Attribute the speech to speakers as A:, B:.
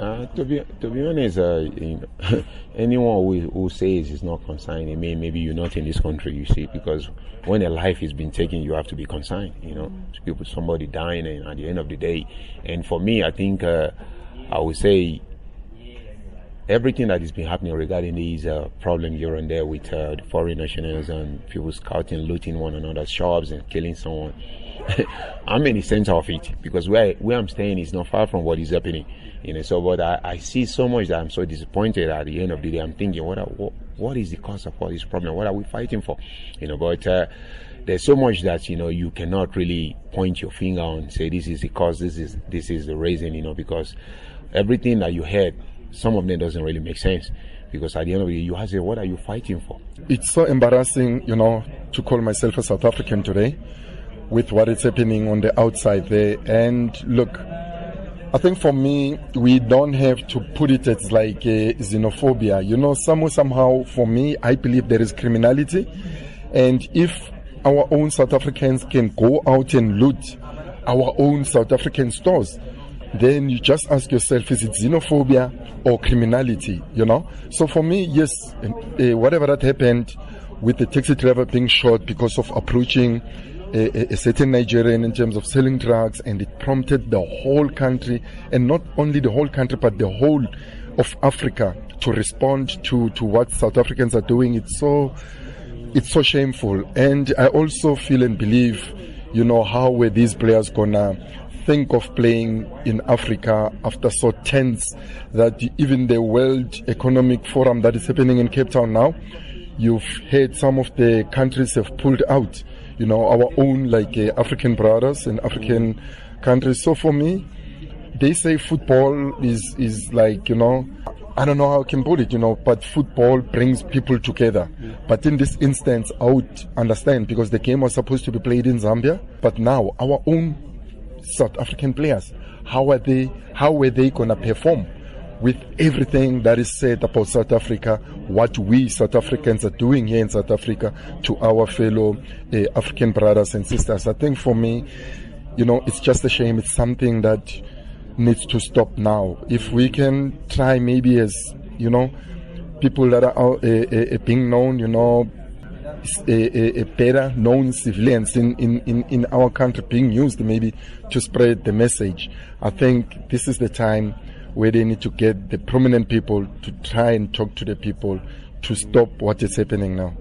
A: Uh, to be to be honest, uh, you know, anyone who, who says it's not consigned, it may maybe you're not in this country. You see, because when a life is being taken, you have to be consigned. You know, mm. people somebody dying, and at the end of the day, and for me, I think uh, I would say everything that has been happening regarding these uh, problems here and there with uh, the foreign nationals and people scouting, looting one another's shops and killing someone. I'm in the center of it because where where I'm staying is not far from what is happening. You know, so but I, I see so much that I'm so disappointed at the end of the day. I'm thinking, what, are, what what is the cause of all this problem? What are we fighting for? You know, but uh, there's so much that you know you cannot really point your finger on say this is the cause, this is this is the reason. You know, because everything that you heard, some of them doesn't really make sense because at the end of the day, you ask, what are you fighting for?
B: It's so embarrassing, you know, to call myself a South African today with what is happening on the outside there. And look, I think for me, we don't have to put it as like a xenophobia. You know, somehow, somehow, for me, I believe there is criminality. And if our own South Africans can go out and loot our own South African stores, then you just ask yourself, is it xenophobia or criminality? You know? So for me, yes, uh, whatever that happened with the taxi driver being shot because of approaching a, a, certain Nigerian in terms of selling drugs, and it prompted the whole country, and not only the whole country, but the whole of Africa to respond to, to what South Africans are doing. It's so, it's so shameful. And I also feel and believe, you know, how were these players gonna think of playing in Africa after so tense that even the World Economic Forum that is happening in Cape Town now, you've heard some of the countries have pulled out you know, our own like uh, African brothers and African countries. So for me, they say football is is like you know, I don't know how I can put it, you know, but football brings people together. Yeah. But in this instance, I would understand because the game was supposed to be played in Zambia, but now our own South African players, how are they? How were they gonna perform? with everything that is said about South Africa, what we South Africans are doing here in South Africa to our fellow uh, African brothers and sisters. I think for me, you know, it's just a shame. It's something that needs to stop now. If we can try, maybe as you know, people that are uh, uh, being known, you know, a, a, better known civilians in, in, in, in our country being used maybe to spread the message. I think this is the time where they need to get the prominent people to try and talk to the people to stop what is happening now.